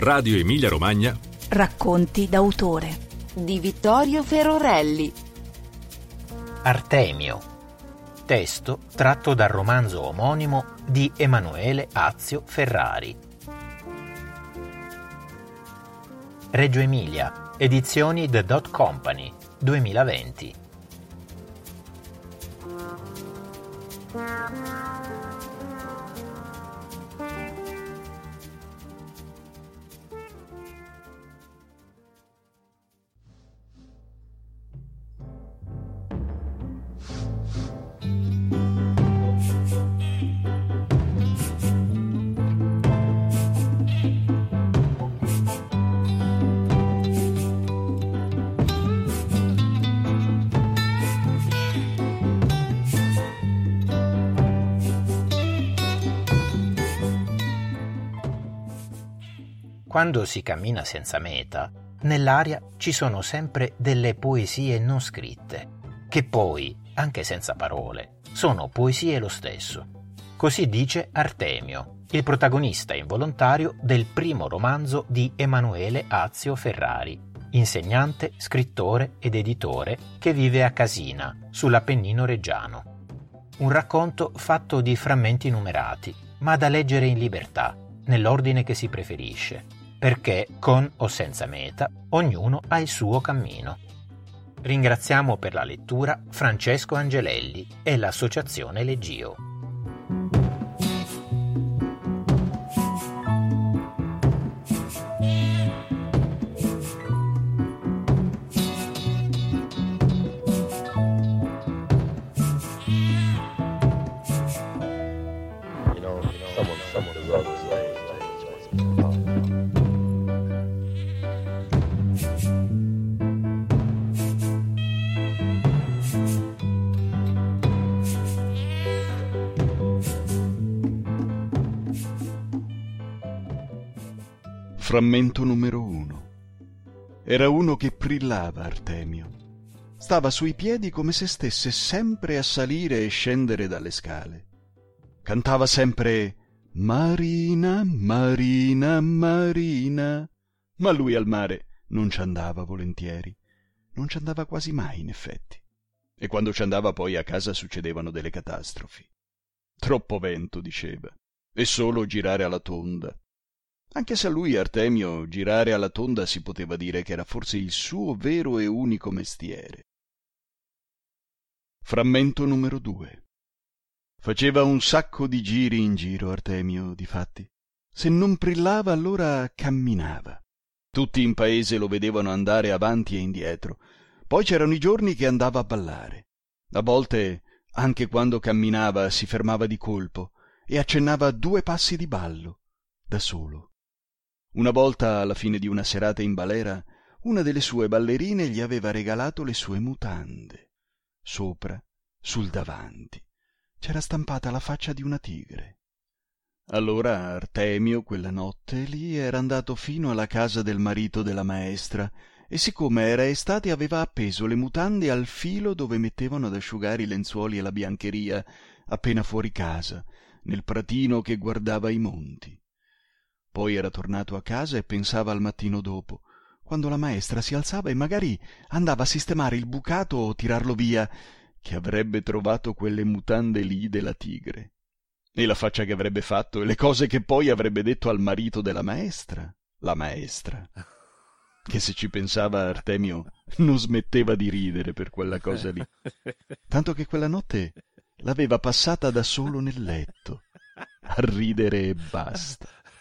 Radio Emilia Romagna. Racconti d'autore di Vittorio Ferorelli. Artemio. Testo tratto dal romanzo omonimo di Emanuele Azio Ferrari. Reggio Emilia, edizioni The Dot Company, 2020. Quando si cammina senza meta, nell'aria ci sono sempre delle poesie non scritte, che poi, anche senza parole, sono poesie lo stesso. Così dice Artemio, il protagonista involontario del primo romanzo di Emanuele Azio Ferrari, insegnante, scrittore ed editore che vive a Casina, sull'Appennino reggiano. Un racconto fatto di frammenti numerati, ma da leggere in libertà, nell'ordine che si preferisce perché con o senza meta ognuno ha il suo cammino. Ringraziamo per la lettura Francesco Angelelli e l'associazione Leggio. Frammento numero uno. Era uno che brillava, Artemio. Stava sui piedi come se stesse sempre a salire e scendere dalle scale. Cantava sempre Marina, Marina, Marina. Ma lui al mare non ci andava volentieri. Non ci andava quasi mai, in effetti. E quando ci andava poi a casa succedevano delle catastrofi. Troppo vento, diceva, e solo girare alla tonda anche se a lui, Artemio, girare alla tonda si poteva dire che era forse il suo vero e unico mestiere. Frammento numero due. Faceva un sacco di giri in giro, Artemio, difatti. Se non brillava, allora camminava. Tutti in paese lo vedevano andare avanti e indietro. Poi c'erano i giorni che andava a ballare. A volte, anche quando camminava, si fermava di colpo e accennava due passi di ballo, da solo. Una volta, alla fine di una serata in balera, una delle sue ballerine gli aveva regalato le sue mutande. Sopra, sul davanti, c'era stampata la faccia di una tigre. Allora Artemio, quella notte, lì era andato fino alla casa del marito della maestra e siccome era estate aveva appeso le mutande al filo dove mettevano ad asciugare i lenzuoli e la biancheria, appena fuori casa, nel pratino che guardava i monti. Poi era tornato a casa e pensava al mattino dopo, quando la maestra si alzava e magari andava a sistemare il bucato o tirarlo via, che avrebbe trovato quelle mutande lì della tigre. E la faccia che avrebbe fatto e le cose che poi avrebbe detto al marito della maestra. La maestra. Che se ci pensava Artemio non smetteva di ridere per quella cosa lì. Tanto che quella notte l'aveva passata da solo nel letto, a ridere e basta.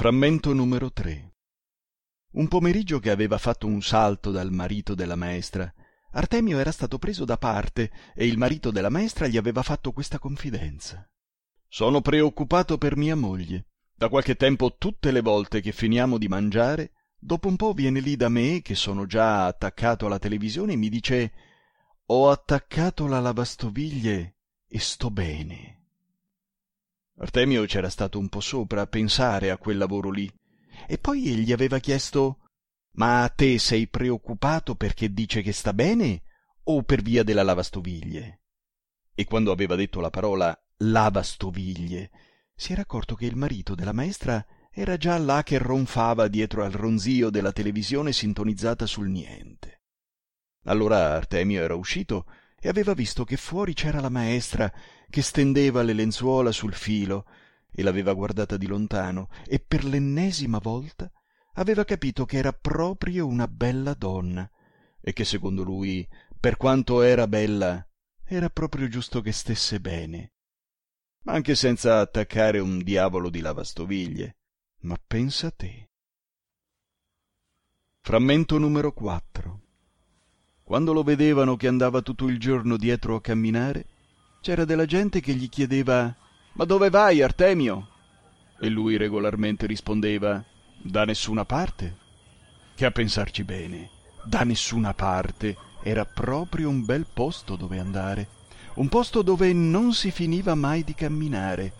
Frammento numero 3 Un pomeriggio che aveva fatto un salto dal marito della maestra, Artemio era stato preso da parte e il marito della maestra gli aveva fatto questa confidenza. Sono preoccupato per mia moglie. Da qualche tempo tutte le volte che finiamo di mangiare, dopo un po' viene lì da me, che sono già attaccato alla televisione, e mi dice Ho attaccato la lavastoviglie e sto bene. Artemio c'era stato un po' sopra a pensare a quel lavoro lì. E poi gli aveva chiesto Ma te sei preoccupato perché dice che sta bene o per via della lavastoviglie? E quando aveva detto la parola lavastoviglie, si era accorto che il marito della maestra era già là che ronfava dietro al ronzio della televisione sintonizzata sul niente. Allora Artemio era uscito e aveva visto che fuori c'era la maestra che stendeva le lenzuola sul filo e l'aveva guardata di lontano e per l'ennesima volta aveva capito che era proprio una bella donna e che secondo lui, per quanto era bella, era proprio giusto che stesse bene anche senza attaccare un diavolo di lavastoviglie. Ma pensa a te. Frammento numero 4. Quando lo vedevano che andava tutto il giorno dietro a camminare, c'era della gente che gli chiedeva Ma dove vai, Artemio? E lui regolarmente rispondeva Da nessuna parte. Che a pensarci bene, da nessuna parte era proprio un bel posto dove andare un posto dove non si finiva mai di camminare,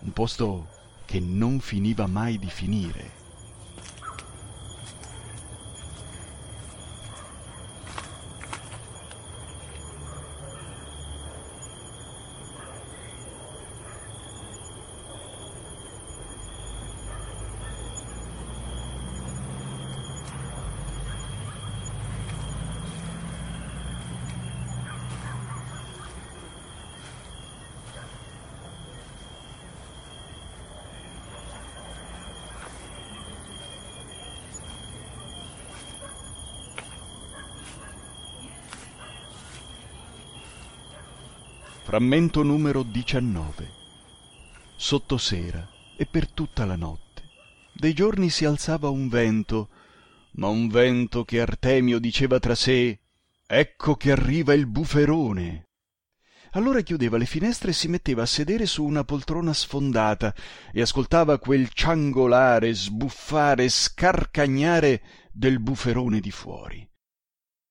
un posto che non finiva mai di finire. Frammento numero 19. Sottosera e per tutta la notte. Dei giorni si alzava un vento, ma un vento che Artemio diceva tra sé Ecco che arriva il buferone. Allora chiudeva le finestre e si metteva a sedere su una poltrona sfondata e ascoltava quel ciangolare, sbuffare, scarcagnare del buferone di fuori.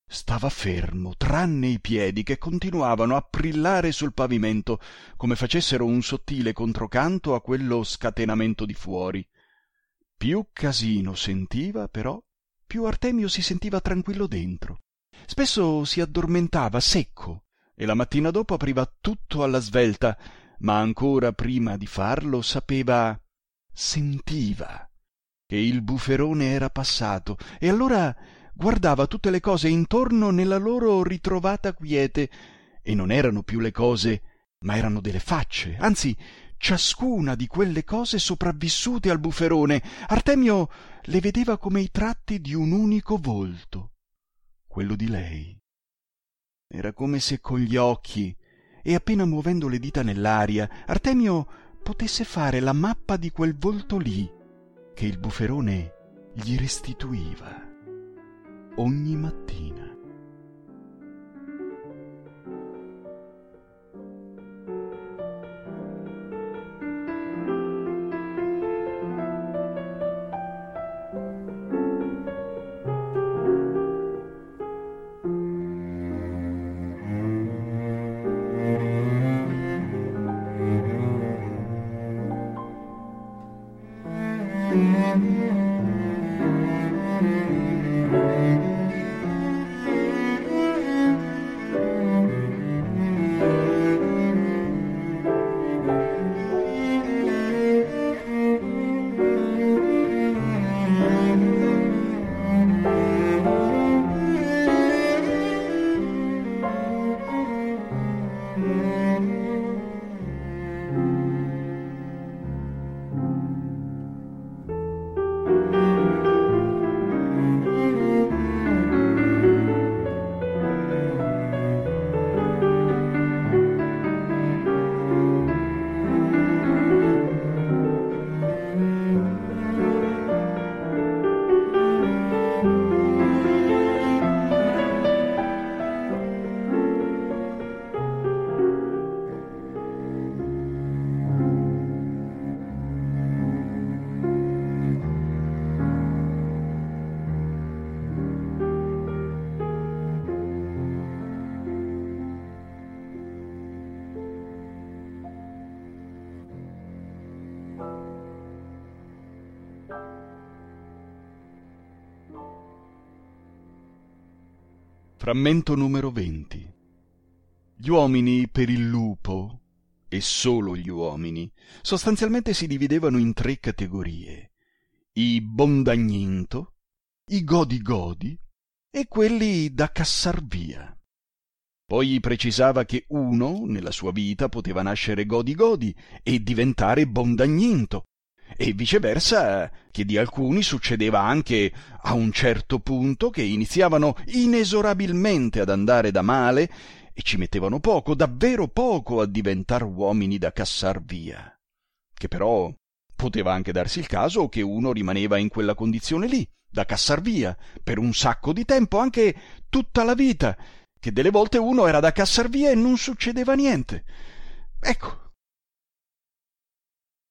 Stava fermo, tranne i piedi che continuavano a brillare sul pavimento, come facessero un sottile controcanto a quello scatenamento di fuori. Più casino sentiva, però, più Artemio si sentiva tranquillo dentro. Spesso si addormentava secco e la mattina dopo apriva tutto alla svelta, ma ancora prima di farlo sapeva sentiva che il buferone era passato e allora guardava tutte le cose intorno nella loro ritrovata quiete, e non erano più le cose, ma erano delle facce, anzi ciascuna di quelle cose sopravvissute al buferone. Artemio le vedeva come i tratti di un unico volto, quello di lei. Era come se con gli occhi e appena muovendo le dita nell'aria, Artemio potesse fare la mappa di quel volto lì che il buferone gli restituiva ogni mattina. Frammento numero 20 Gli uomini per il lupo, e solo gli uomini, sostanzialmente si dividevano in tre categorie. I bondagninto, i godi-godi e quelli da cassar via. Poi precisava che uno, nella sua vita, poteva nascere godi-godi e diventare bondagninto, e viceversa che di alcuni succedeva anche a un certo punto che iniziavano inesorabilmente ad andare da male e ci mettevano poco, davvero poco, a diventar uomini da cassar via. Che però poteva anche darsi il caso che uno rimaneva in quella condizione lì, da cassar via, per un sacco di tempo, anche tutta la vita, che delle volte uno era da cassar via e non succedeva niente. Ecco,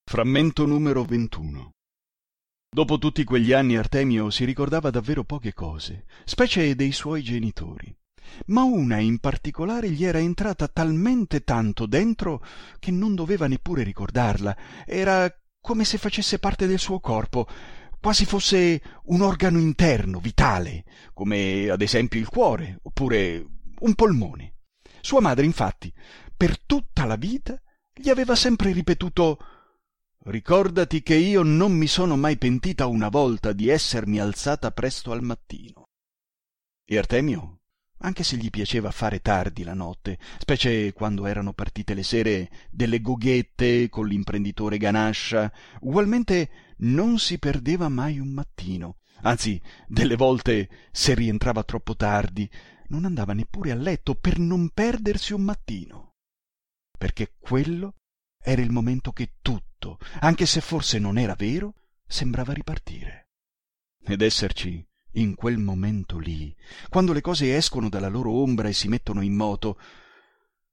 Frammento numero 21 Dopo tutti quegli anni Artemio si ricordava davvero poche cose, specie dei suoi genitori. Ma una in particolare gli era entrata talmente tanto dentro che non doveva neppure ricordarla. Era come se facesse parte del suo corpo, quasi fosse un organo interno, vitale, come ad esempio il cuore, oppure un polmone. Sua madre, infatti, per tutta la vita gli aveva sempre ripetuto Ricordati che io non mi sono mai pentita una volta di essermi alzata presto al mattino. E Artemio, anche se gli piaceva fare tardi la notte, specie quando erano partite le sere delle goghette con l'imprenditore Ganascia, ugualmente non si perdeva mai un mattino. Anzi, delle volte, se rientrava troppo tardi, non andava neppure a letto per non perdersi un mattino. Perché quello era il momento che tutti tutto, anche se forse non era vero, sembrava ripartire. Ed esserci in quel momento lì, quando le cose escono dalla loro ombra e si mettono in moto,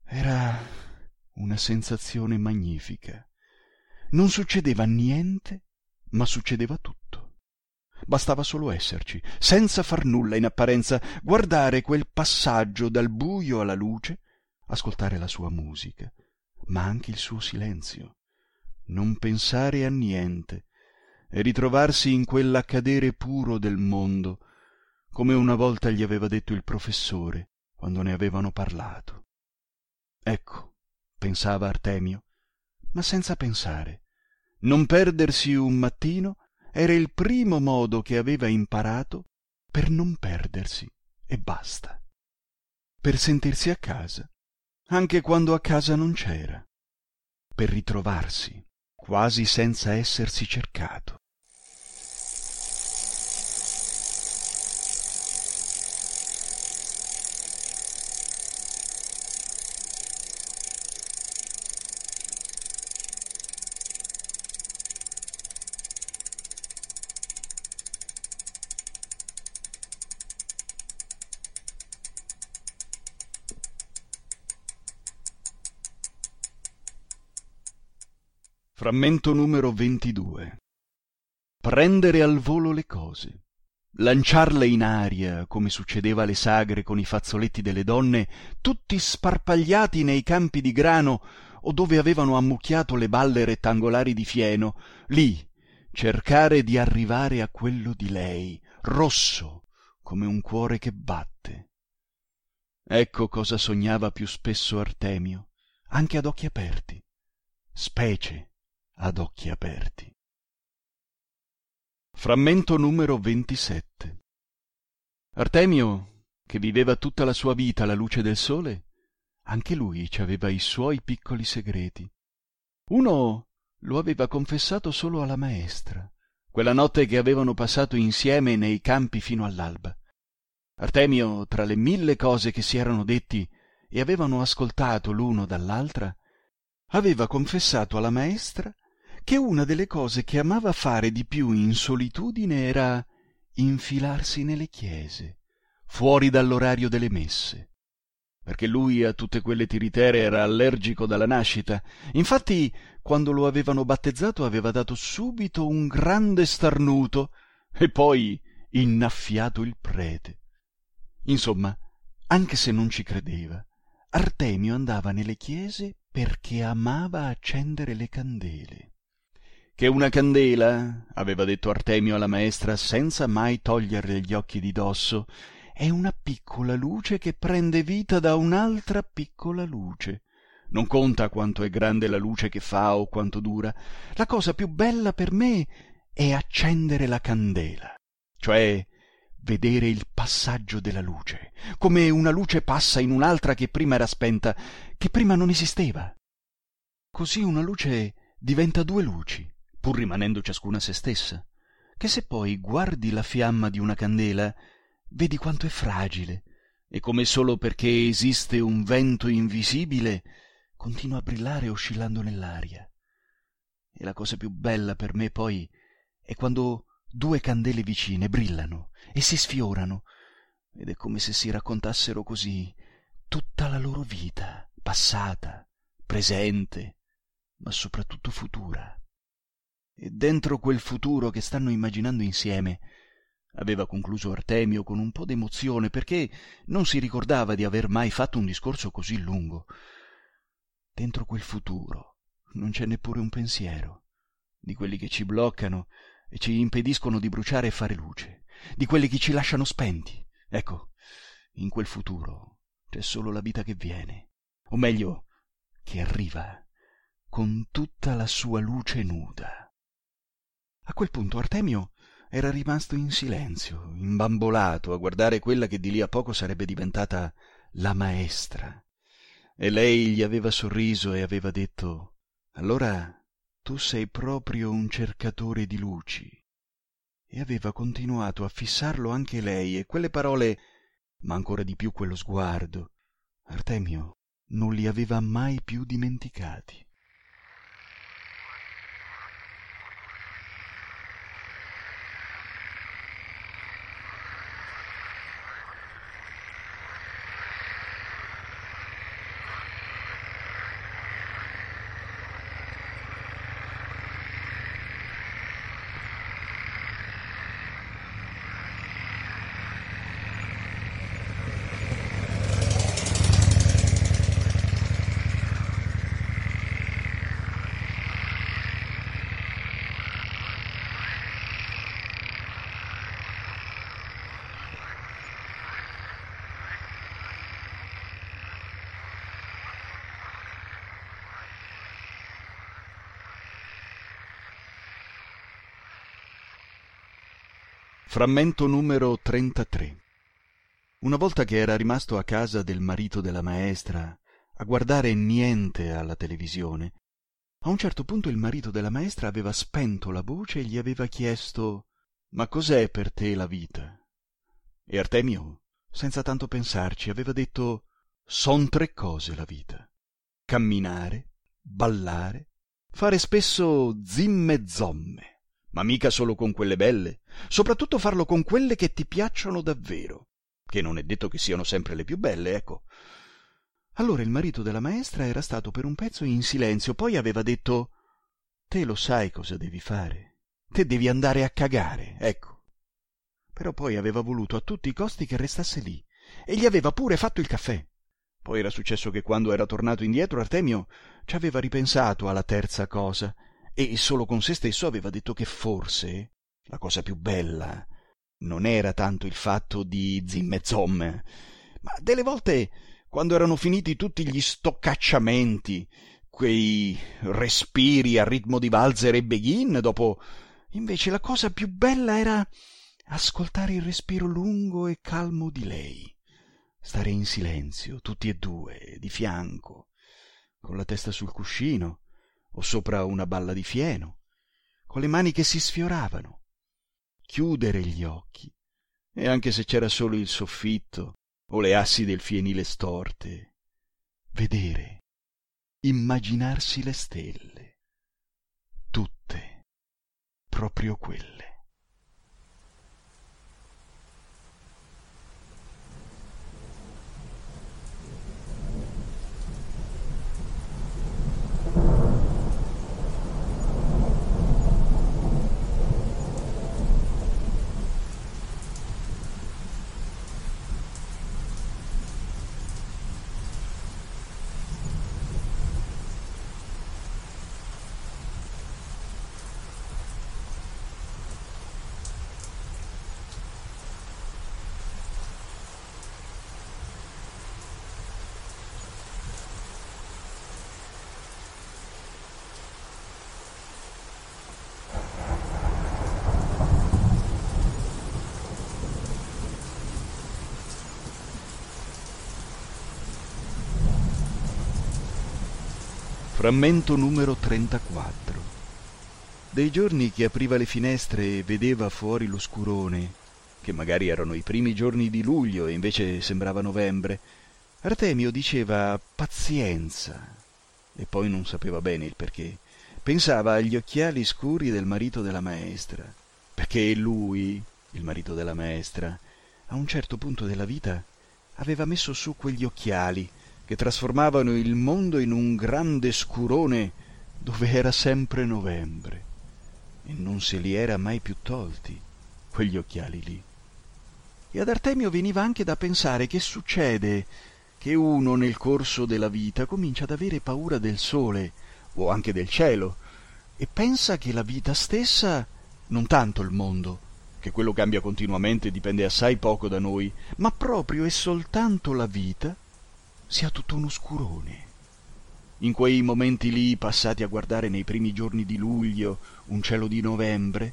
era una sensazione magnifica. Non succedeva niente, ma succedeva tutto. Bastava solo esserci, senza far nulla in apparenza, guardare quel passaggio dal buio alla luce, ascoltare la sua musica, ma anche il suo silenzio, non pensare a niente e ritrovarsi in quell'accadere puro del mondo, come una volta gli aveva detto il professore quando ne avevano parlato. Ecco, pensava Artemio, ma senza pensare. Non perdersi un mattino era il primo modo che aveva imparato per non perdersi e basta. Per sentirsi a casa, anche quando a casa non c'era. Per ritrovarsi quasi senza essersi cercato. Frammento numero 22 Prendere al volo le cose, lanciarle in aria, come succedeva alle sagre con i fazzoletti delle donne, tutti sparpagliati nei campi di grano o dove avevano ammucchiato le balle rettangolari di fieno, lì cercare di arrivare a quello di lei, rosso come un cuore che batte. Ecco cosa sognava più spesso Artemio, anche ad occhi aperti, specie ad occhi aperti. Frammento numero 27 Artemio, che viveva tutta la sua vita alla luce del sole, anche lui ci aveva i suoi piccoli segreti. Uno lo aveva confessato solo alla maestra, quella notte che avevano passato insieme nei campi fino all'alba. Artemio, tra le mille cose che si erano detti e avevano ascoltato l'uno dall'altra, aveva confessato alla maestra che una delle cose che amava fare di più in solitudine era infilarsi nelle chiese, fuori dall'orario delle messe, perché lui a tutte quelle tiritere era allergico dalla nascita. Infatti, quando lo avevano battezzato aveva dato subito un grande starnuto e poi innaffiato il prete. Insomma, anche se non ci credeva, Artemio andava nelle chiese perché amava accendere le candele che una candela aveva detto artemio alla maestra senza mai toglierle gli occhi di dosso è una piccola luce che prende vita da un'altra piccola luce. Non conta quanto è grande la luce che fa o quanto dura. La cosa più bella per me è accendere la candela, cioè vedere il passaggio della luce, come una luce passa in un'altra che prima era spenta, che prima non esisteva. Così una luce diventa due luci, pur rimanendo ciascuna se stessa, che se poi guardi la fiamma di una candela, vedi quanto è fragile, e come solo perché esiste un vento invisibile continua a brillare oscillando nell'aria. E la cosa più bella per me poi è quando due candele vicine brillano e si sfiorano, ed è come se si raccontassero così tutta la loro vita, passata, presente, ma soprattutto futura. E dentro quel futuro che stanno immaginando insieme, aveva concluso Artemio con un po' d'emozione, perché non si ricordava di aver mai fatto un discorso così lungo. Dentro quel futuro non c'è neppure un pensiero, di quelli che ci bloccano e ci impediscono di bruciare e fare luce, di quelli che ci lasciano spenti. Ecco, in quel futuro c'è solo la vita che viene, o meglio, che arriva, con tutta la sua luce nuda. A quel punto Artemio era rimasto in silenzio, imbambolato, a guardare quella che di lì a poco sarebbe diventata la maestra. E lei gli aveva sorriso e aveva detto Allora tu sei proprio un cercatore di luci. E aveva continuato a fissarlo anche lei, e quelle parole, ma ancora di più quello sguardo, Artemio non li aveva mai più dimenticati. Frammento numero 33 Una volta che era rimasto a casa del marito della maestra a guardare niente alla televisione, a un certo punto il marito della maestra aveva spento la voce e gli aveva chiesto Ma cos'è per te la vita? E Artemio, senza tanto pensarci, aveva detto Son tre cose la vita. Camminare, ballare, fare spesso zimme zomme ma mica solo con quelle belle, soprattutto farlo con quelle che ti piacciono davvero, che non è detto che siano sempre le più belle, ecco. Allora il marito della maestra era stato per un pezzo in silenzio, poi aveva detto Te lo sai cosa devi fare. Te devi andare a cagare, ecco. Però poi aveva voluto a tutti i costi che restasse lì, e gli aveva pure fatto il caffè. Poi era successo che quando era tornato indietro Artemio ci aveva ripensato alla terza cosa e solo con se stesso aveva detto che forse la cosa più bella non era tanto il fatto di zim zom, ma delle volte quando erano finiti tutti gli stoccacciamenti, quei respiri a ritmo di valzer e begin, dopo invece la cosa più bella era ascoltare il respiro lungo e calmo di lei, stare in silenzio, tutti e due, di fianco, con la testa sul cuscino, o sopra una balla di fieno, con le mani che si sfioravano, chiudere gli occhi, e anche se c'era solo il soffitto o le assi del fienile storte, vedere, immaginarsi le stelle, tutte, proprio quelle. Frammento numero 34 Dei giorni che apriva le finestre e vedeva fuori l'oscurone, che magari erano i primi giorni di luglio e invece sembrava novembre, Artemio diceva pazienza e poi non sapeva bene il perché. Pensava agli occhiali scuri del marito della maestra, perché lui, il marito della maestra, a un certo punto della vita aveva messo su quegli occhiali che trasformavano il mondo in un grande scurone dove era sempre novembre e non se li era mai più tolti quegli occhiali lì. E ad Artemio veniva anche da pensare che succede che uno nel corso della vita comincia ad avere paura del sole o anche del cielo e pensa che la vita stessa, non tanto il mondo, che quello cambia continuamente e dipende assai poco da noi, ma proprio e soltanto la vita sia tutto un oscurone. In quei momenti lì, passati a guardare nei primi giorni di luglio un cielo di novembre,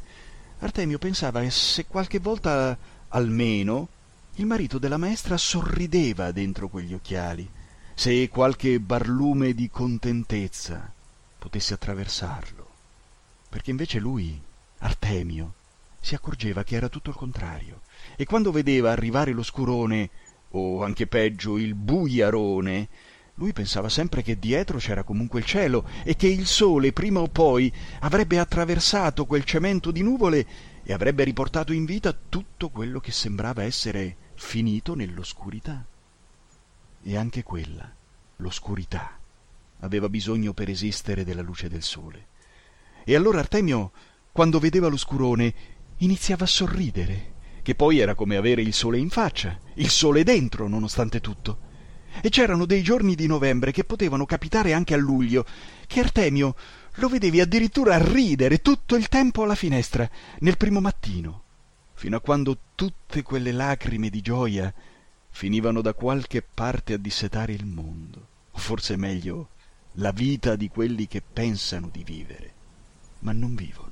Artemio pensava se qualche volta almeno il marito della maestra sorrideva dentro quegli occhiali, se qualche barlume di contentezza potesse attraversarlo, perché invece lui, Artemio, si accorgeva che era tutto il contrario, e quando vedeva arrivare l'oscurone, o anche peggio il buiarone, lui pensava sempre che dietro c'era comunque il cielo e che il sole prima o poi avrebbe attraversato quel cemento di nuvole e avrebbe riportato in vita tutto quello che sembrava essere finito nell'oscurità. E anche quella, l'oscurità, aveva bisogno per esistere della luce del sole. E allora Artemio, quando vedeva l'oscurone, iniziava a sorridere, che poi era come avere il sole in faccia, il sole dentro, nonostante tutto. E c'erano dei giorni di novembre che potevano capitare anche a luglio, che Artemio lo vedevi addirittura ridere tutto il tempo alla finestra, nel primo mattino, fino a quando tutte quelle lacrime di gioia finivano da qualche parte a dissetare il mondo, o forse meglio, la vita di quelli che pensano di vivere, ma non vivono.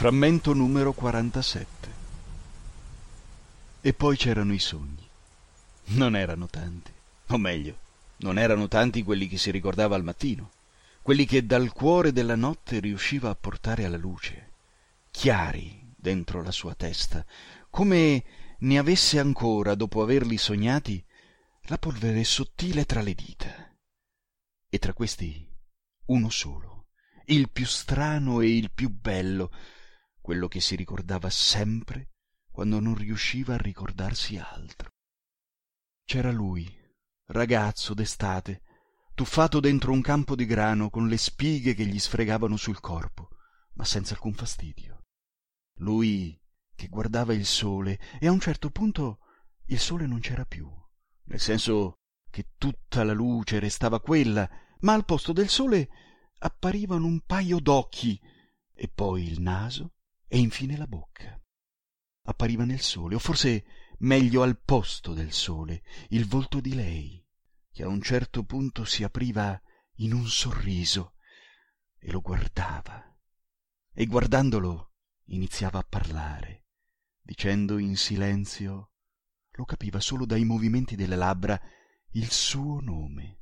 Frammento numero 47 E poi c'erano i sogni. Non erano tanti, o meglio, non erano tanti quelli che si ricordava al mattino, quelli che dal cuore della notte riusciva a portare alla luce, chiari dentro la sua testa, come ne avesse ancora, dopo averli sognati, la polvere sottile tra le dita. E tra questi uno solo, il più strano e il più bello, quello che si ricordava sempre quando non riusciva a ricordarsi altro. C'era lui, ragazzo d'estate, tuffato dentro un campo di grano con le spighe che gli sfregavano sul corpo, ma senza alcun fastidio. Lui che guardava il sole e a un certo punto il sole non c'era più, nel senso che tutta la luce restava quella, ma al posto del sole apparivano un paio d'occhi e poi il naso e infine la bocca. Appariva nel sole, o forse meglio al posto del sole, il volto di lei, che a un certo punto si apriva in un sorriso e lo guardava, e guardandolo iniziava a parlare, dicendo in silenzio, lo capiva solo dai movimenti delle labbra, il suo nome,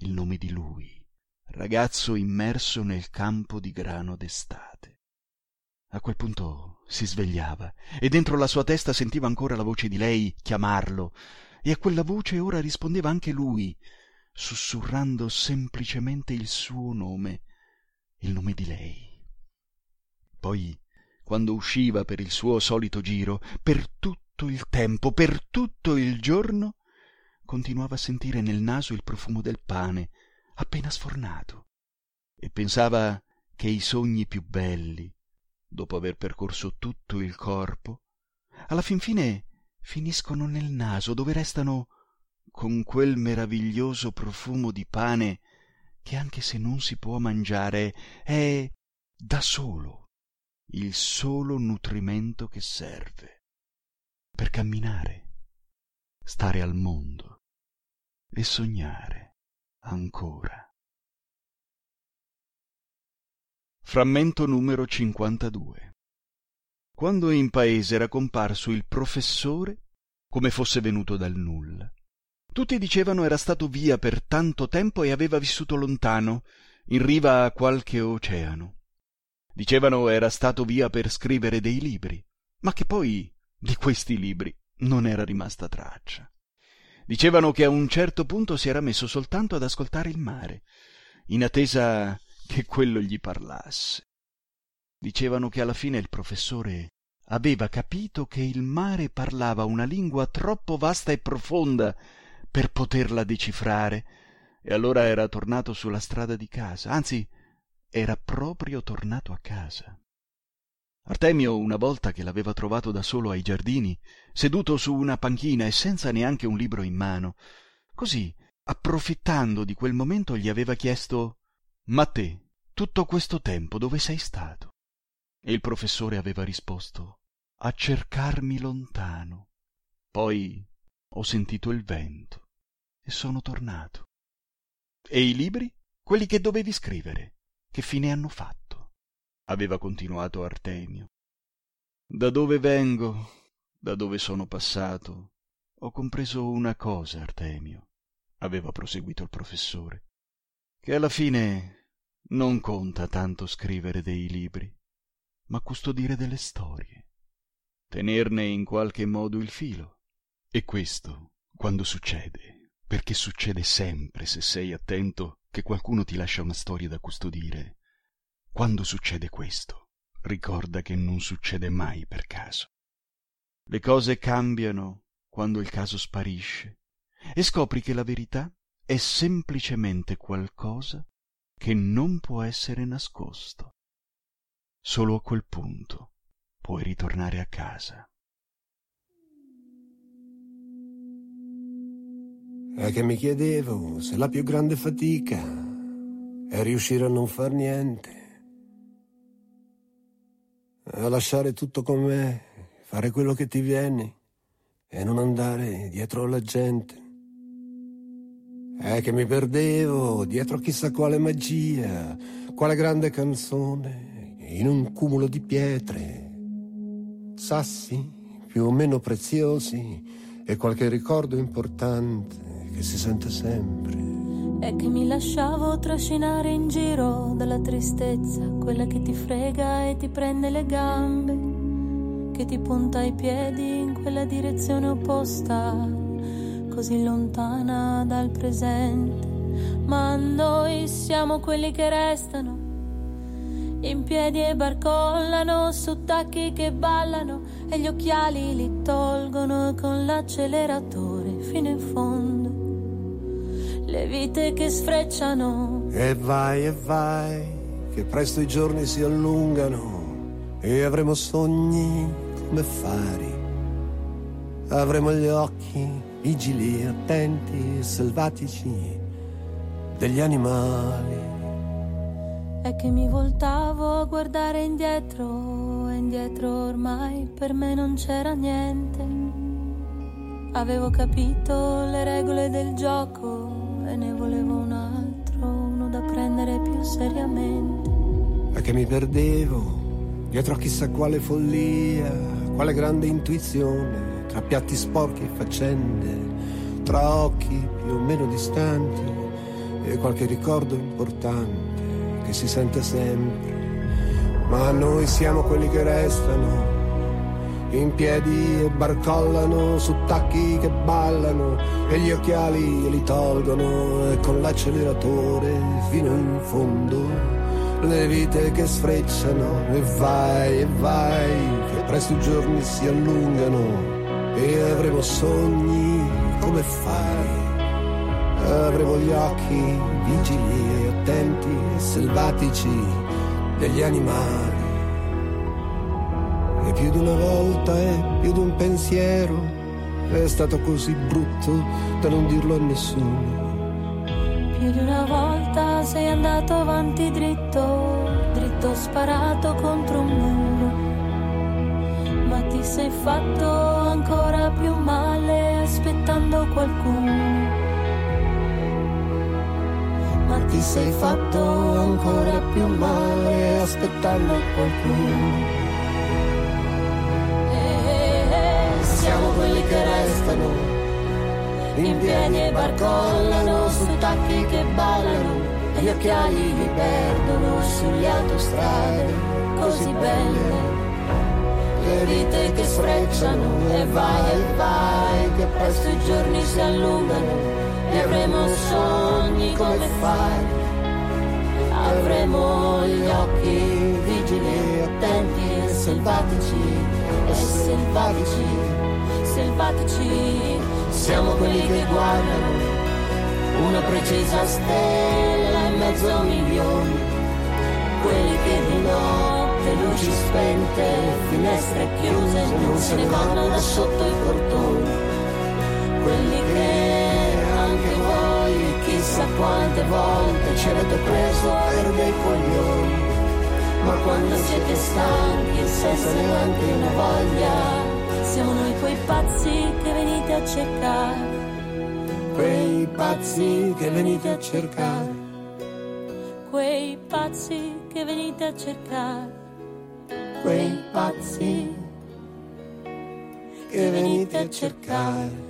il nome di lui, ragazzo immerso nel campo di grano d'estate. A quel punto si svegliava e dentro la sua testa sentiva ancora la voce di lei chiamarlo e a quella voce ora rispondeva anche lui, sussurrando semplicemente il suo nome, il nome di lei. Poi, quando usciva per il suo solito giro, per tutto il tempo, per tutto il giorno, continuava a sentire nel naso il profumo del pane appena sfornato e pensava che i sogni più belli dopo aver percorso tutto il corpo, alla fin fine finiscono nel naso dove restano con quel meraviglioso profumo di pane che anche se non si può mangiare è da solo il solo nutrimento che serve per camminare, stare al mondo e sognare ancora. Frammento numero 52 Quando in paese era comparso il professore, come fosse venuto dal nulla, tutti dicevano era stato via per tanto tempo e aveva vissuto lontano, in riva a qualche oceano. Dicevano era stato via per scrivere dei libri, ma che poi di questi libri non era rimasta traccia. Dicevano che a un certo punto si era messo soltanto ad ascoltare il mare, in attesa che quello gli parlasse. Dicevano che alla fine il professore aveva capito che il mare parlava una lingua troppo vasta e profonda per poterla decifrare, e allora era tornato sulla strada di casa, anzi era proprio tornato a casa. Artemio, una volta che l'aveva trovato da solo ai giardini, seduto su una panchina e senza neanche un libro in mano, così, approfittando di quel momento, gli aveva chiesto ma te, tutto questo tempo dove sei stato? E il professore aveva risposto A cercarmi lontano. Poi ho sentito il vento e sono tornato. E i libri? Quelli che dovevi scrivere, che fine hanno fatto? aveva continuato Artemio. Da dove vengo, da dove sono passato, ho compreso una cosa, Artemio, aveva proseguito il professore, che alla fine non conta tanto scrivere dei libri, ma custodire delle storie, tenerne in qualche modo il filo. E questo, quando succede, perché succede sempre se sei attento che qualcuno ti lascia una storia da custodire, quando succede questo, ricorda che non succede mai per caso. Le cose cambiano quando il caso sparisce e scopri che la verità è semplicemente qualcosa che non può essere nascosto. Solo a quel punto puoi ritornare a casa. È che mi chiedevo se la più grande fatica è riuscire a non far niente, a lasciare tutto com'è, fare quello che ti viene e non andare dietro alla gente. È che mi perdevo dietro chissà quale magia, quale grande canzone, in un cumulo di pietre, sassi più o meno preziosi e qualche ricordo importante che si sente sempre. È che mi lasciavo trascinare in giro dalla tristezza, quella che ti frega e ti prende le gambe, che ti punta i piedi in quella direzione opposta così lontana dal presente, ma noi siamo quelli che restano in piedi e barcollano su tacchi che ballano e gli occhiali li tolgono con l'acceleratore fino in fondo. Le vite che sfrecciano. E vai e vai, che presto i giorni si allungano e avremo sogni come fari. Avremo gli occhi vigili, attenti, selvatici degli animali. È che mi voltavo a guardare indietro, e indietro ormai per me non c'era niente. Avevo capito le regole del gioco e ne volevo un altro, uno da prendere più seriamente. È che mi perdevo dietro a chissà quale follia, quale grande intuizione tra piatti sporchi e faccende, tra occhi più o meno distanti e qualche ricordo importante che si sente sempre. Ma noi siamo quelli che restano in piedi e barcollano su tacchi che ballano e gli occhiali li tolgono e con l'acceleratore fino in fondo le vite che sfrecciano e vai e vai che presto i giorni si allungano e avremo sogni come fai. Avremo gli occhi vigili e attenti e selvatici degli animali. E più di una volta e più di un pensiero è stato così brutto da non dirlo a nessuno. Più di una volta sei andato avanti dritto, dritto sparato contro un muro. Sei fatto ancora più male aspettando qualcuno. Ma Ti sei fatto ancora più male aspettando qualcuno. Eh, Siamo quelli che restano in piedi e barcollano su tacchi che ballano e gli occhiali li perdono sulle autostrade così belle. Vite che sfrecciano e vai e vai, che presto i giorni si allungano e avremo sogni come fare. Avremo gli occhi vigili, attenti e selvatici, e selvatici, selvatici, siamo quelli che guardano una precisa stella in mezzo a milioni, quelli che di notte luci spente, finestre chiuse, non se ne vanno da sotto i portoni, quelli che anche voi chissà quante volte ci avete preso per dei coglioni. Ma quando siete stanchi, senza neanche una voglia, siamo noi quei pazzi che venite a cercare. quei pazzi che venite a cercare. Quei pazzi che venite a cercare. Quei pazzi che venite a cercare.